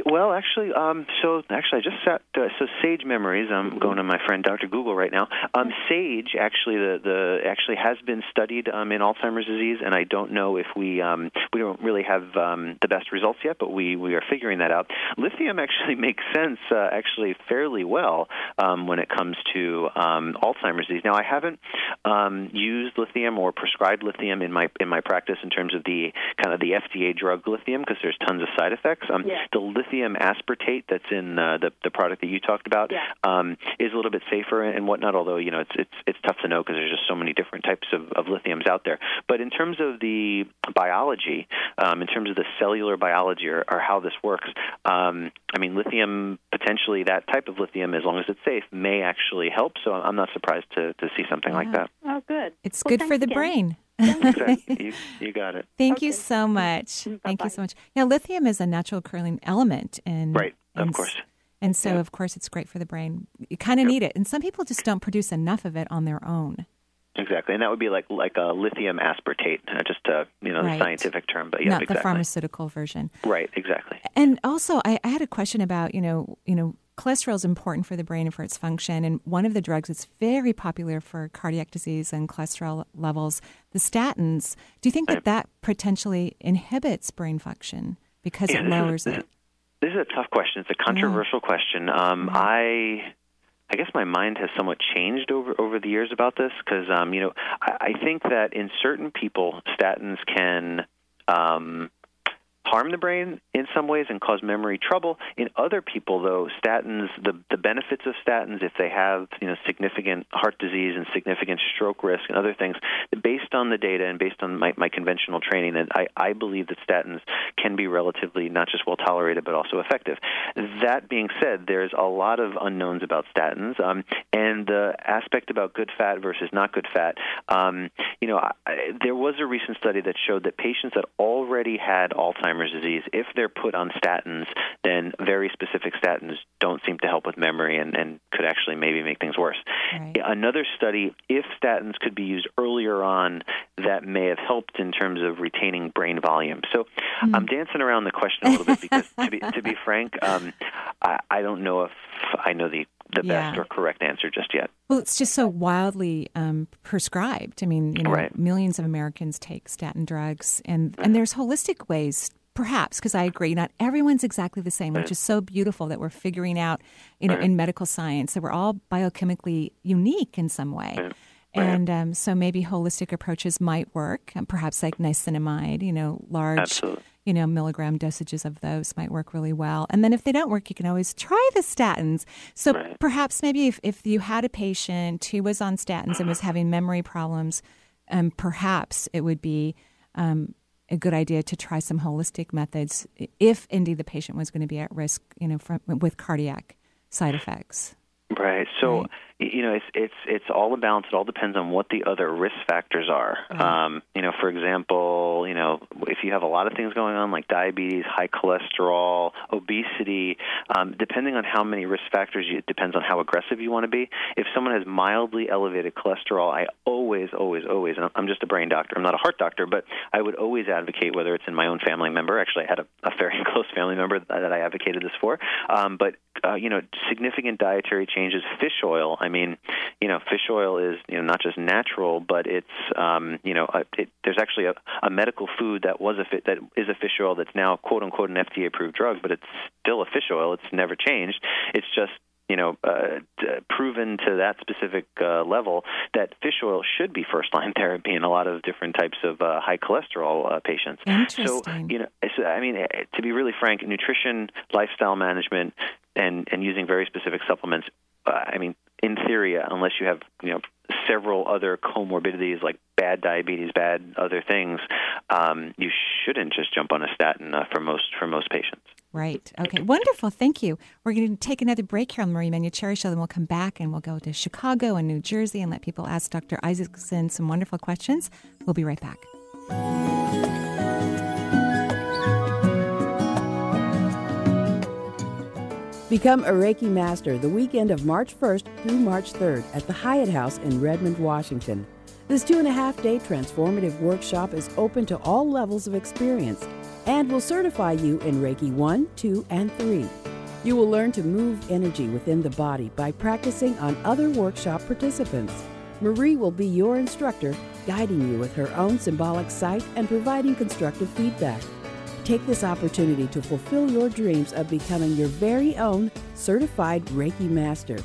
Well, actually, um, so actually, I just sat. Uh, so Sage Memories. I'm going to my friend Dr. Google right now. Um, Sage actually the the actually has been studied um, in Alzheimer's disease, and I don't know if we um, we don't really have um, the best results yet, but we we are figuring that out. Lithium [LAUGHS] actually makes sense uh, actually fairly well um, when it comes to um, Alzheimer's disease. Now, I haven't um, used lithium or prescribed lithium in my in my practice in terms of the kind of the FDA drug lithium because there's tons of side effects. Um, Yeah. The lithium aspartate that's in uh, the the product that you talked about Yeah. um, is a little bit safer and whatnot. Although you know it's it's it's tough to know because there's just so many different types of, of lithiums out there. But in terms of the biology, um, in terms of the cellular biology or, or how this works, um, I mean lithium potentially that type of lithium, as long as it's safe, may actually help. So I'm not surprised to to see something like that. Oh, good. It's Well, good for the again. brain. [LAUGHS] You, you got it. Thank you so much. Thank Bye-bye. you so much. Yeah, lithium is a natural occurring element, and Right, of course. And so, Yeah. of course, it's great for the brain. You kind of need it, and some people just don't produce enough of it on their own. Exactly, and that would be like like a lithium aspartate, uh, just a you know Right. the scientific term, but yeah, not exactly. the pharmaceutical version. Right, exactly. And also, I, I had a question about you know you know cholesterol is important for the brain and for its function, and one of the drugs that's very popular for cardiac disease and cholesterol levels, the statins. Do you think that that potentially inhibits brain function because Yeah, it lowers it? This is a tough question. It's a controversial question. Um, I. I guess my mind has somewhat changed over over the years about this because um, you know I, I think that in certain people statins can um, harm the brain in some ways and cause memory trouble. In other people, though, statins the the benefits of statins if they have you know significant heart disease and significant stroke risk and other things, based on the data and based on my, my conventional training, that I, I believe that statins can be relatively not just well tolerated but also effective. That being said, there's a lot of unknowns about statins, um, and the aspect about good fat versus not good fat. Um, you know, I, there was a recent study that showed that patients that already had Alzheimer's disease, if they're put on statins, then very specific statins don't seem to help with memory and, and could actually maybe make things worse. Right. Another study, if statins could be used earlier on, that may have helped in terms of retaining brain volume. So I'm dancing around the question a little bit because, to be to be [LAUGHS] frank, um, I, I don't know if I know the the best or correct answer just yet. Well, it's just so wildly um, prescribed. I mean, you know, Right. millions of Americans take statin drugs, and and there's holistic ways, perhaps, because I agree, not everyone's exactly the same, which is so beautiful that we're figuring out, you know, in medical science that we're all biochemically unique in some way. And um, so maybe holistic approaches might work, um, perhaps like niacinamide, you know, large, Absolutely. you know, milligram dosages of those might work really well. And then if they don't work, you can always try the statins. So Right. perhaps maybe if, if you had a patient who was on statins and was having memory problems, um, perhaps it would be um, a good idea to try some holistic methods if indeed the patient was going to be at risk, you know, from, with cardiac side effects. Right. So Right. You know, it's it's it's all a balance. It all depends on what the other risk factors are. Um, you know, for example, you know, if you have a lot of things going on like diabetes, high cholesterol, obesity, um, depending on how many risk factors, you, it depends on how aggressive you want to be. If someone has mildly elevated cholesterol, I always, always, always, and I'm just a brain doctor. I'm not a heart doctor, but I would always advocate whether it's in my own family member. Actually, I had a, a very [LAUGHS] close family member that, that I advocated this for. Um, but uh, you know, significant dietary changes. Fish oil. I mean, you know, fish oil is you know not just natural, but it's um, you know, a, it, there's actually a, a medical food that was a fi- that is a fish oil that's now quote unquote an FDA approved drug, but it's still a fish oil. It's never changed. It's just you know, uh, d- proven to that specific uh, level that fish oil should be first line [LAUGHS] therapy in a lot of different types of uh, high cholesterol uh, patients. So, you know, so, I mean, eh, to be really frank, nutrition, lifestyle management, and and using very specific supplements. Uh, I mean, in theory, unless you have you know several other comorbidities like bad diabetes, bad other things, um, you shouldn't just jump on a statin uh, for most for most patients. Right. Okay. Wonderful. Thank you. We're going to take another break here on the Marie Manuchehri Show, then we'll come back and we'll go to Chicago and New Jersey and let people ask Dr. Isaacson some wonderful questions. We'll be right back. Become a Reiki Master the weekend of March 1st through March 3rd at the Hyatt House in Redmond, Washington. This two and a half day transformative workshop is open to all levels of experience. and will certify you in Reiki 1, 2, and 3. You will learn to move energy within the body by practicing on other workshop participants. Marie will be your instructor, guiding you with her own symbolic sight and providing constructive feedback. Take this opportunity to fulfill your dreams of becoming your very own certified Reiki master.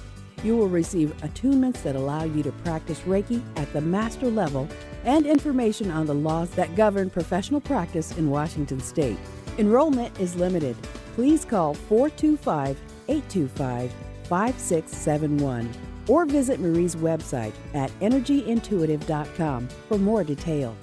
You will receive attunements that allow you to practice Reiki at the master level and information on the laws that govern professional practice in Washington state. Enrollment is limited. Please call 425 825 5671 or visit Marie's website at energyintuitive.com for more details.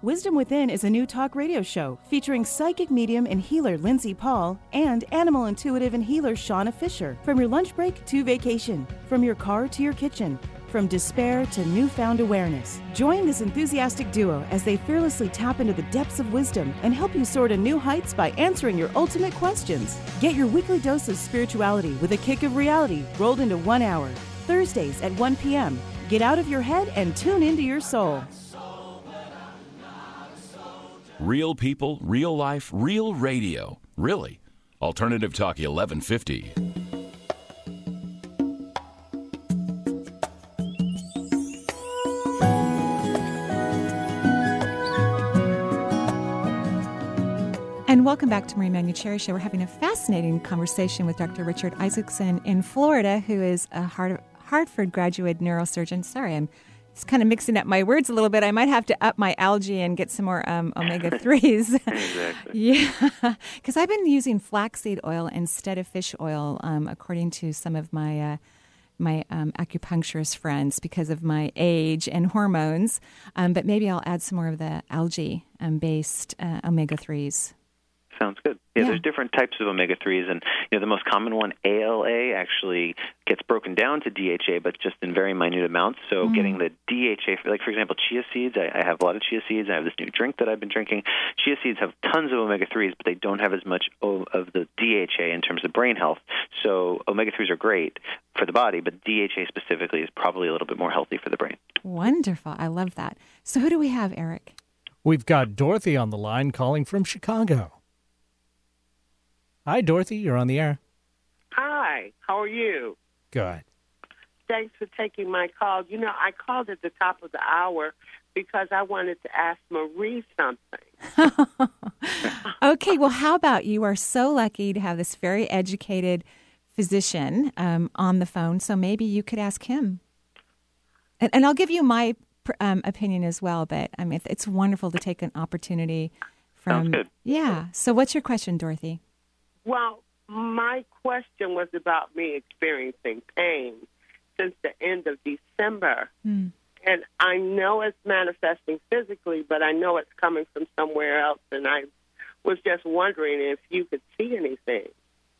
Wisdom Within is a new talk radio show featuring psychic medium and healer Lindsay Paul and animal intuitive and healer Shauna Fisher. From your lunch break to vacation, from your car to your kitchen, from despair to newfound awareness. Join this enthusiastic duo as they fearlessly tap into the depths of wisdom and help you soar to new heights by answering your ultimate questions. Get your weekly dose of spirituality with a kick of reality rolled into one hour. Thursdays at 1 p.m. Get out of your head and tune into your soul. Real people, real life, real radio. Really. Alternative Talk 1150. And welcome back to Marie Manuchehri Show. We're having a fascinating conversation with Dr. Richard Isaacson in Florida, who is a Hartford graduate neurosurgeon. Sorry, I'm just kind of mixing up my words a little bit. I might have to up my algae and get some more um, omega 3s. [LAUGHS] exactly. [LAUGHS] yeah. Because I've been using flaxseed oil instead of fish oil, um, according to some of my. Uh, my um, acupuncturist friends because of my age and hormones, um, but maybe I'll add some more of the algae um, based uh, omega 3s. Sounds good. Yeah, Yeah. there's different types of omega threes, and you know the most common one, ALA, actually gets broken down to DHA, but just in very minute amounts. So Mm. getting the DHA, like for example, chia seeds. I, I have a lot of chia seeds. I have this new drink that I've been drinking. Chia seeds have tons of omega threes, but they don't have as much o- of the DHA in terms of brain health. So omega threes are great for the body, but DHA specifically is probably a little bit more healthy for the brain. Wonderful. I love that. So, who do we have, Eric? We've got Dorothy on the line calling from Chicago. Hi, Dorothy. You're on the air. Hi, how are you? Good. Thanks for taking my call. You know, I called at the top of the hour because I wanted to ask Marie something. [LAUGHS] okay, well, how about you are so lucky to have this very educated physician um, on the phone, so maybe you could ask him. And, and I'll give you my um, opinion as well, but I mean, it's- it's wonderful to take an opportunity from. Sounds good. Yeah. So, what's your question, Dorothy? Well, my question was about me experiencing pain since the end of December. Hmm. And I know it's manifesting physically, but I know it's coming from somewhere else. And I was just wondering if you could see anything.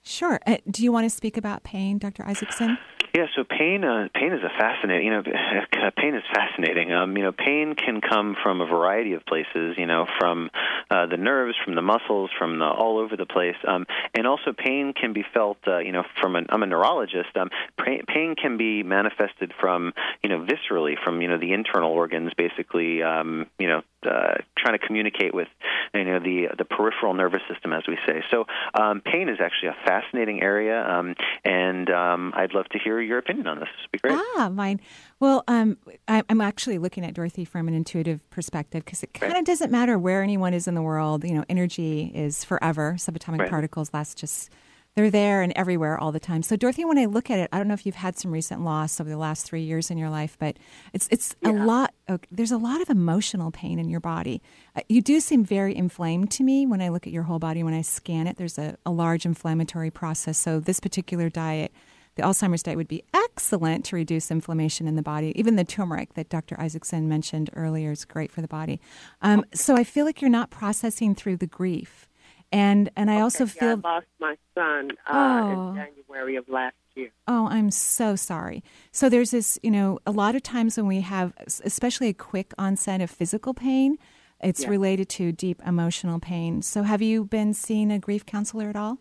Sure. Uh, do you want to speak about pain, Dr. Isaacson? Yeah, so pain, uh, pain is a fascinating. You know, [LAUGHS] pain is fascinating. Um, you know, pain can come from a variety of places. You know, from uh, the nerves, from the muscles, from the all over the place. Um, and also, pain can be felt. Uh, you know, from an I'm a neurologist. Um, pain, can be manifested from you know viscerally, from you know the internal organs, basically. Um, you know, uh, trying to communicate with you know the the peripheral nervous system, as we say. So, um, pain is actually a fascinating area, um, and um, I'd love to hear your opinion on this. This would be great. Ah, mine. Well, um, I, I'm actually looking at Dorothy from an intuitive perspective because it kind of doesn't matter where anyone is in the world. You know, energy is forever. Subatomic Right. particles last just. They're there and everywhere all the time. So, Dorothy, when I look at it, I don't know if you've had some recent loss over the last three years in your life, but it's it's a lot. There's a lot of emotional pain in your body. Uh, you do seem very inflamed to me when I look at your whole body. When I scan it, there's a, a large inflammatory process. So, this particular diet the Alzheimer's diet would be excellent to reduce inflammation in the body. Even the turmeric that Dr. Isaacson mentioned earlier is great for the body. Um, so I feel like you're not processing through the grief, and and I also Yeah, feel I lost my son uh, Oh. in January of last year. Oh, I'm so sorry. So there's this, you know, a lot of times when we have, especially a quick onset of physical pain, it's Yeah. related to deep emotional pain. So have you been seeing a grief counselor at all?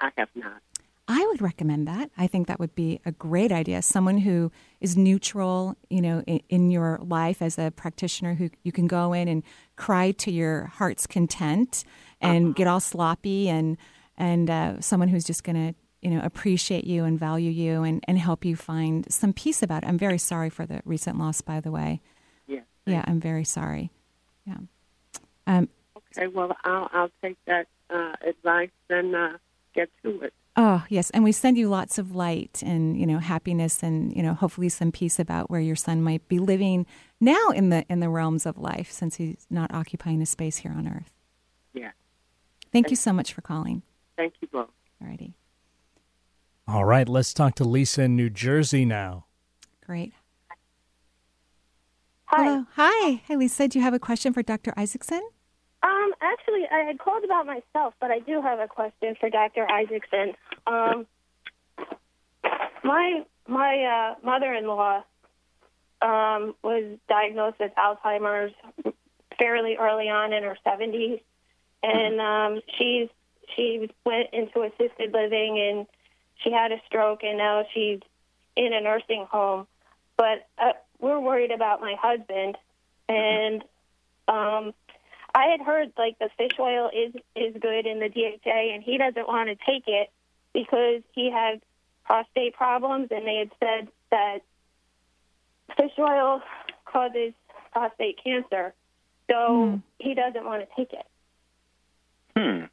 I have not. I would recommend that. I think that would be a great idea. Someone who is neutral, you know, in, in your life as a practitioner who you can go in and cry to your heart's content and get all sloppy and and uh, someone who's just going to you know appreciate you and value you and, and help you find some peace about it. I'm very sorry for the recent loss, by the way. Yeah. Yeah, I'm very sorry. Yeah. Um, Okay, well, I'll I'll take that uh, advice and uh, get to it. Oh, yes. And we send you lots of light and, you know, happiness and, you know, hopefully some peace about where your son might be living now in the in the realms of life since he's not occupying a space here on earth. Yeah. Thank you so much for calling. Thank you both. Alrighty. All right, let's talk to Lisa in New Jersey now. Great. Hi. Hello. Hi. Hi, Lisa. Do you have a question for Dr. Isaacson? Um, actually, I had called about myself, but I do have a question for Dr. Isaacson. Um, my my uh, mother-in-law um, was diagnosed with Alzheimer's fairly early on in her 70s, and um, she's she went into assisted living and she had a stroke, and now she's in a nursing home. But uh, we're worried about my husband, and um, I had heard like the fish oil is is good in the DHA, and he doesn't want to take it because he has prostate problems, and they had said that fish oil causes prostate cancer, so he doesn't want to take it. Hmm.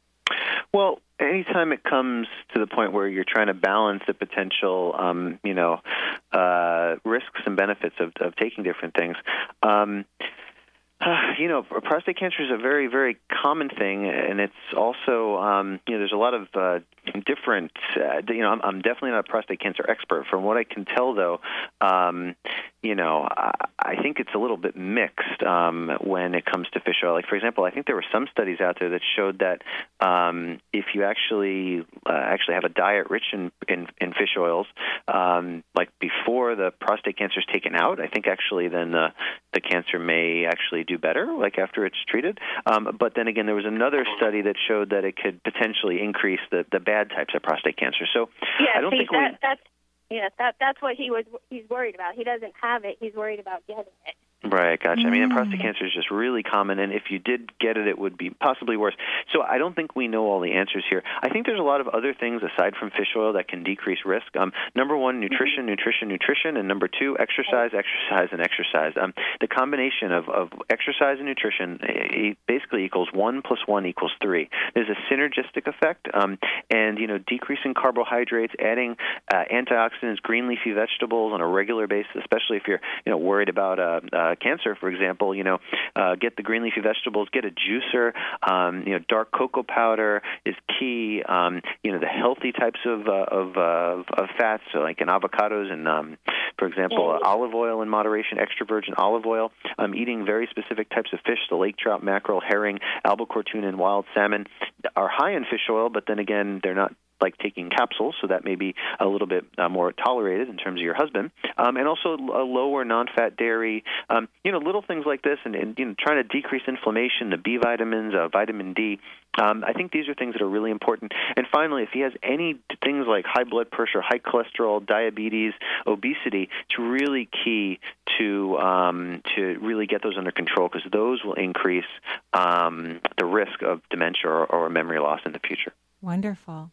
Well, anytime it comes to the point where you're trying to balance the potential, um, you know, uh, risks and benefits of, of taking different things, um, uh, you know, prostate cancer is a very, very common thing, and it's also, um, you know, there's a lot of uh, different. Uh, you know, I'm, I'm definitely not a prostate cancer expert. From what I can tell, though, um, you know, I, I think it's a little bit mixed um, when it comes to fish oil. Like, for example, I think there were some studies out there that showed that um, if you actually uh, actually have a diet rich in in, in fish oils, um, like before the prostate cancer is taken out, I think actually then the the cancer may actually do better, like after it's treated. Um, but then again, there was another study that showed that it could potentially increase the the bad types of prostate cancer. So Yeah, I don't see, think that, we. that's yeah, that that's what he was he's worried about. He doesn't have it. He's worried about getting it. Right, gotcha. I mean, and prostate cancer is just really common, and if you did get it, it would be possibly worse. So I don't think we know all the answers here. I think there's a lot of other things aside from fish oil that can decrease risk. Um, number one, nutrition, nutrition, nutrition, and number two, exercise, exercise, and exercise. Um, the combination of, of exercise and nutrition eh, basically equals one plus one equals three. There's a synergistic effect, um, and you know, decreasing carbohydrates, adding uh, antioxidants, green leafy vegetables on a regular basis, especially if you're you know worried about uh, uh, cancer, for example. You know, uh, get the green leafy vegetables, get a juicer. Um, you know, dark cocoa powder is key. Um, you know, the healthy types of uh, of, uh, of fats, so like in avocados and, um, for example, uh, olive oil in moderation, extra virgin olive oil. Um, eating very specific types of fish, the lake trout, mackerel, herring, albacore tuna, and wild salmon are high in fish oil, but then again, they're not like taking capsules, so that may be a little bit uh, more tolerated in terms of your husband, um, and also a lower non-fat dairy. Um, you know, little things like this, and, and you know, trying to decrease inflammation, the B vitamins, uh, vitamin D. Um, I think these are things that are really important. And finally, if he has any things like high blood pressure, high cholesterol, diabetes, obesity, it's really key to um, to really get those under control because those will increase um, the risk of dementia or, or memory loss in the future. Wonderful.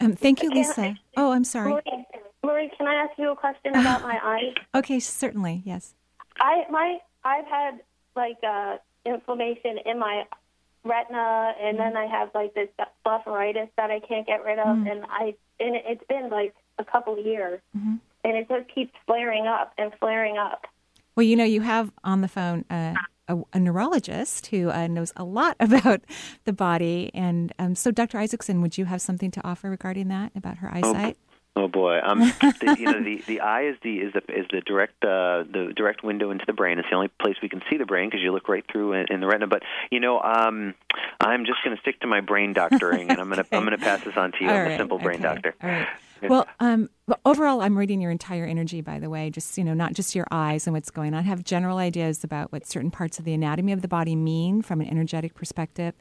Um, thank you, Lisa. Oh, I'm sorry. Marie, Marie, can I ask you a question about my [LAUGHS] eyes? Okay, certainly. Yes. I my I've had like uh, inflammation in my retina, and then I have like this blepharitis that I can't get rid of, Mm. and I and it's been like a couple of years, Mhm. and it just keeps flaring up and flaring up. Well, you know, you have on the phone uh, a, a neurologist who uh, knows a lot [LAUGHS] about the body. And um, so, Dr. Isaacson, would you have something to offer regarding that, about her eyesight? Oh boy, um, the, you know [LAUGHS] the the eye is the is the is the direct uh, the direct window into the brain. It's the only place we can see the brain because you look right through in, in the retina. But you know, um, I'm just going to stick to my brain doctoring, and I'm going to I'm going to pass this on to you. All I'm a simple brain okay, doctor. All right. Well, um, but overall, I'm reading your entire energy, by the way, just, you know, not just your eyes and what's going on. I have general ideas about what certain parts of the anatomy of the body mean from an energetic perspective.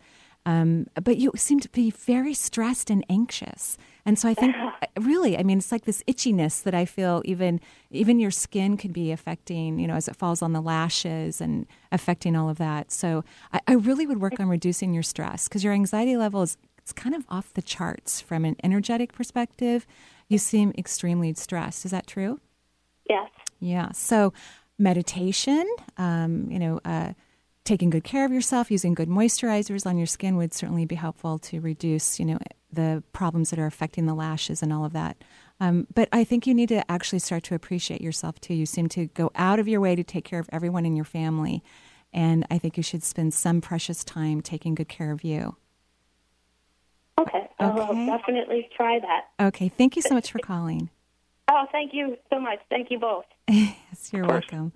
Um, but you seem to be very stressed and anxious. And so I think, [LAUGHS] really, I mean, it's like this itchiness that I feel. Even even your skin could be affecting, you know, as it falls on the lashes and affecting all of that. So I, I really would work on reducing your stress because your anxiety level is it's kind of off the charts from an energetic perspective. You seem extremely stressed. Is that true? Yes. Yeah. So meditation, um, you know. Uh, taking good care of yourself, using good moisturizers on your skin would certainly be helpful to reduce, you know, the problems that are affecting the lashes and all of that. Um, but I think you need to actually start to appreciate yourself too. You seem to go out of your way to take care of everyone in your family, and I think you should spend some precious time taking good care of you. Okay, I'll definitely try that. Okay, thank you so much for calling. Oh, thank you so much. Thank you both. [LAUGHS] yes, you're welcome.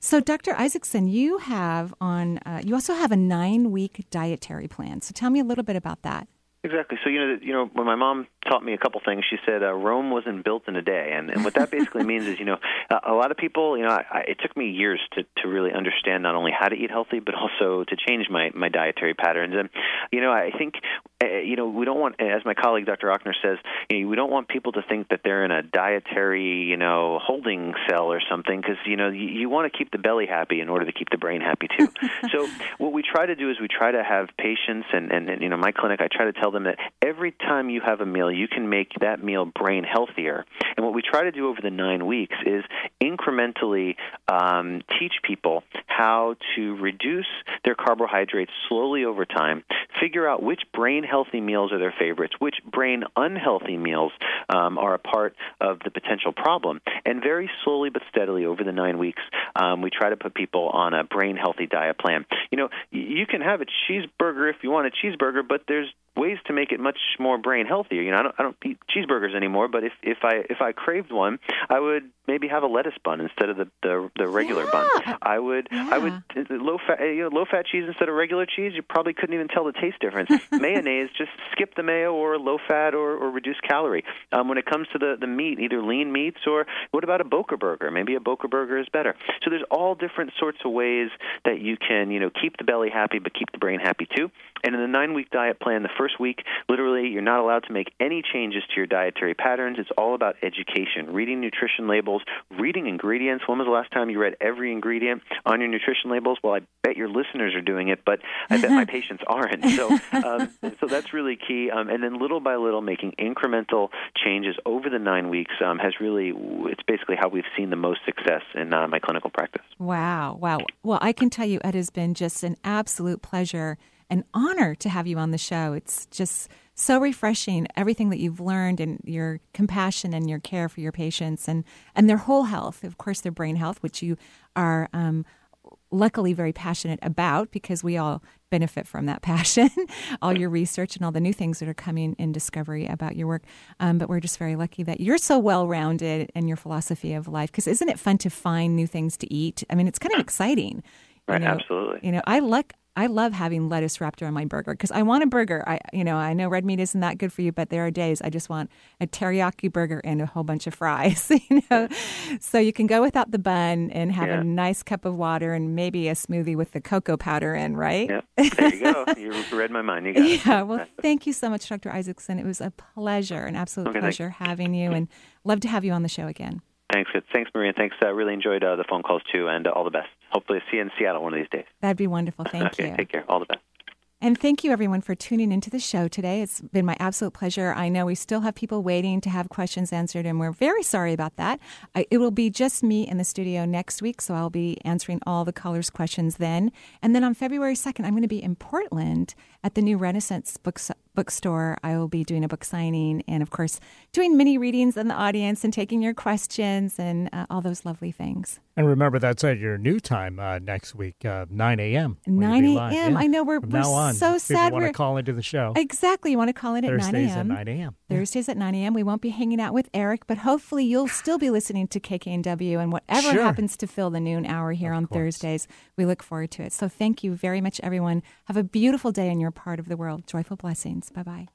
So, Dr. Isaacson, you have on. Uh, you also have a nine-week dietary plan. So, tell me a little bit about that. Exactly. So you know, you know, when my mom taught me a couple things, she said uh, Rome wasn't built in a day, and and what that basically means is, you know, a, a lot of people, you know, I, I, it took me years to to really understand not only how to eat healthy, but also to change my my dietary patterns. And you know, I think, uh, you know, we don't want, as my colleague Dr. Ochner says, you know, we don't want people to think that they're in a dietary, you know, holding cell or something, because you know, you, you want to keep the belly happy in order to keep the brain happy too. so what we try to do is we try to have patients, and and, and you know, my clinic, I try to tell them that every time you have a meal, you can make that meal brain healthier. And what we try to do over the nine weeks is incrementally um, teach people how to reduce their carbohydrates slowly over time, figure out which brain healthy meals are their favorites, which brain unhealthy meals um, are a part of the potential problem. And very slowly but steadily over the nine weeks, um, we try to put people on a brain healthy diet plan. You know, you can have a cheeseburger if you want a cheeseburger, but there's ways to make it much more brain healthier. You know, I don't I don't eat cheeseburgers anymore, but if if I if I craved one, I would maybe have a lettuce bun instead of the the, the regular yeah. bun. I would yeah. I would low fat you know, low fat cheese instead of regular cheese. You probably couldn't even tell the taste difference. [LAUGHS] Mayonnaise, just skip the mayo or low fat or, or reduced calorie. Um, when it comes to the the meat, either lean meats or what about a Boca burger? Maybe a Boca burger is better. So there's all different sorts of ways that you can you know keep the belly happy but keep the brain happy too. And in the nine week diet plan, the first week, literally, you're not allowed to make any changes to your dietary patterns. It's all about education, reading nutrition labels, reading ingredients. When was the last time you read every ingredient on your nutrition labels? Well, I bet your listeners are doing it, but I bet my [LAUGHS] patients aren't. So, um, so that's really key. Um, and then little by little, making incremental changes over the nine weeks um, has really, it's basically how we've seen the most success in uh, my clinical practice. Wow. Wow. Well, I can tell you it has been just an absolute pleasure an honor to have you on the show. It's just so refreshing everything that you've learned and your compassion and your care for your patients and and their whole health, of course, their brain health, which you are um, luckily very passionate about because we all benefit from that [LAUGHS] passion, all your research and all the new things that are coming in discovery about your work. Um, but we're just very lucky that you're so well rounded in your philosophy of life. Because isn't it fun to find new things to eat? I mean, it's kind of exciting. Right, you know, absolutely. You know, I like I love having lettuce wrapped around my burger because I want a burger. I, you know, I know red meat isn't that good for you, but there are days I just want a teriyaki burger and a whole bunch of fries. [LAUGHS] You know, so you can go without the bun and have Yeah. a nice cup of water and maybe a smoothie with the cocoa powder in, right? Yeah, there you go. [LAUGHS] You read my mind. You got it. Yeah. Well, thank you so much, Dr. Isaacson. It was a pleasure, an absolute Okay, thanks. pleasure having you, and love to have you on the show again. Thanks. Thanks, Maria. Thanks. I uh, really enjoyed uh, the phone calls too, and uh, all the best. Hopefully, see you in Seattle one of these days. That'd be wonderful. Thank okay, you. take care. All the best. And thank you, everyone, for tuning into the show today. It's been my absolute pleasure. I know we still have people waiting to have questions answered, and we're very sorry about that. I, it will be just me in the studio next week, so I'll be answering all the callers' questions then. And then on February 2nd, I'm going to be in Portland at the new Renaissance Books, bookstore. I will be doing a book signing and, of course, doing mini readings in the audience and taking your questions and uh, all those lovely things. And remember, that's at your new time uh, next week, uh, 9 a.m. 9 a.m. Yeah. I know we're, From we're now on, so sad. Want to call into the show. Exactly. You want to call in at 9 Thursdays at a.m. 9 a.m. Thursdays at 9 a.m. We won't be hanging out with Eric, but hopefully you'll still be listening to KKNW and whatever Sure. happens to fill the noon hour here on Thursdays. We look forward to it. So thank you very much, everyone. Have a beautiful day in your part of the world. Joyful blessings. Bye bye.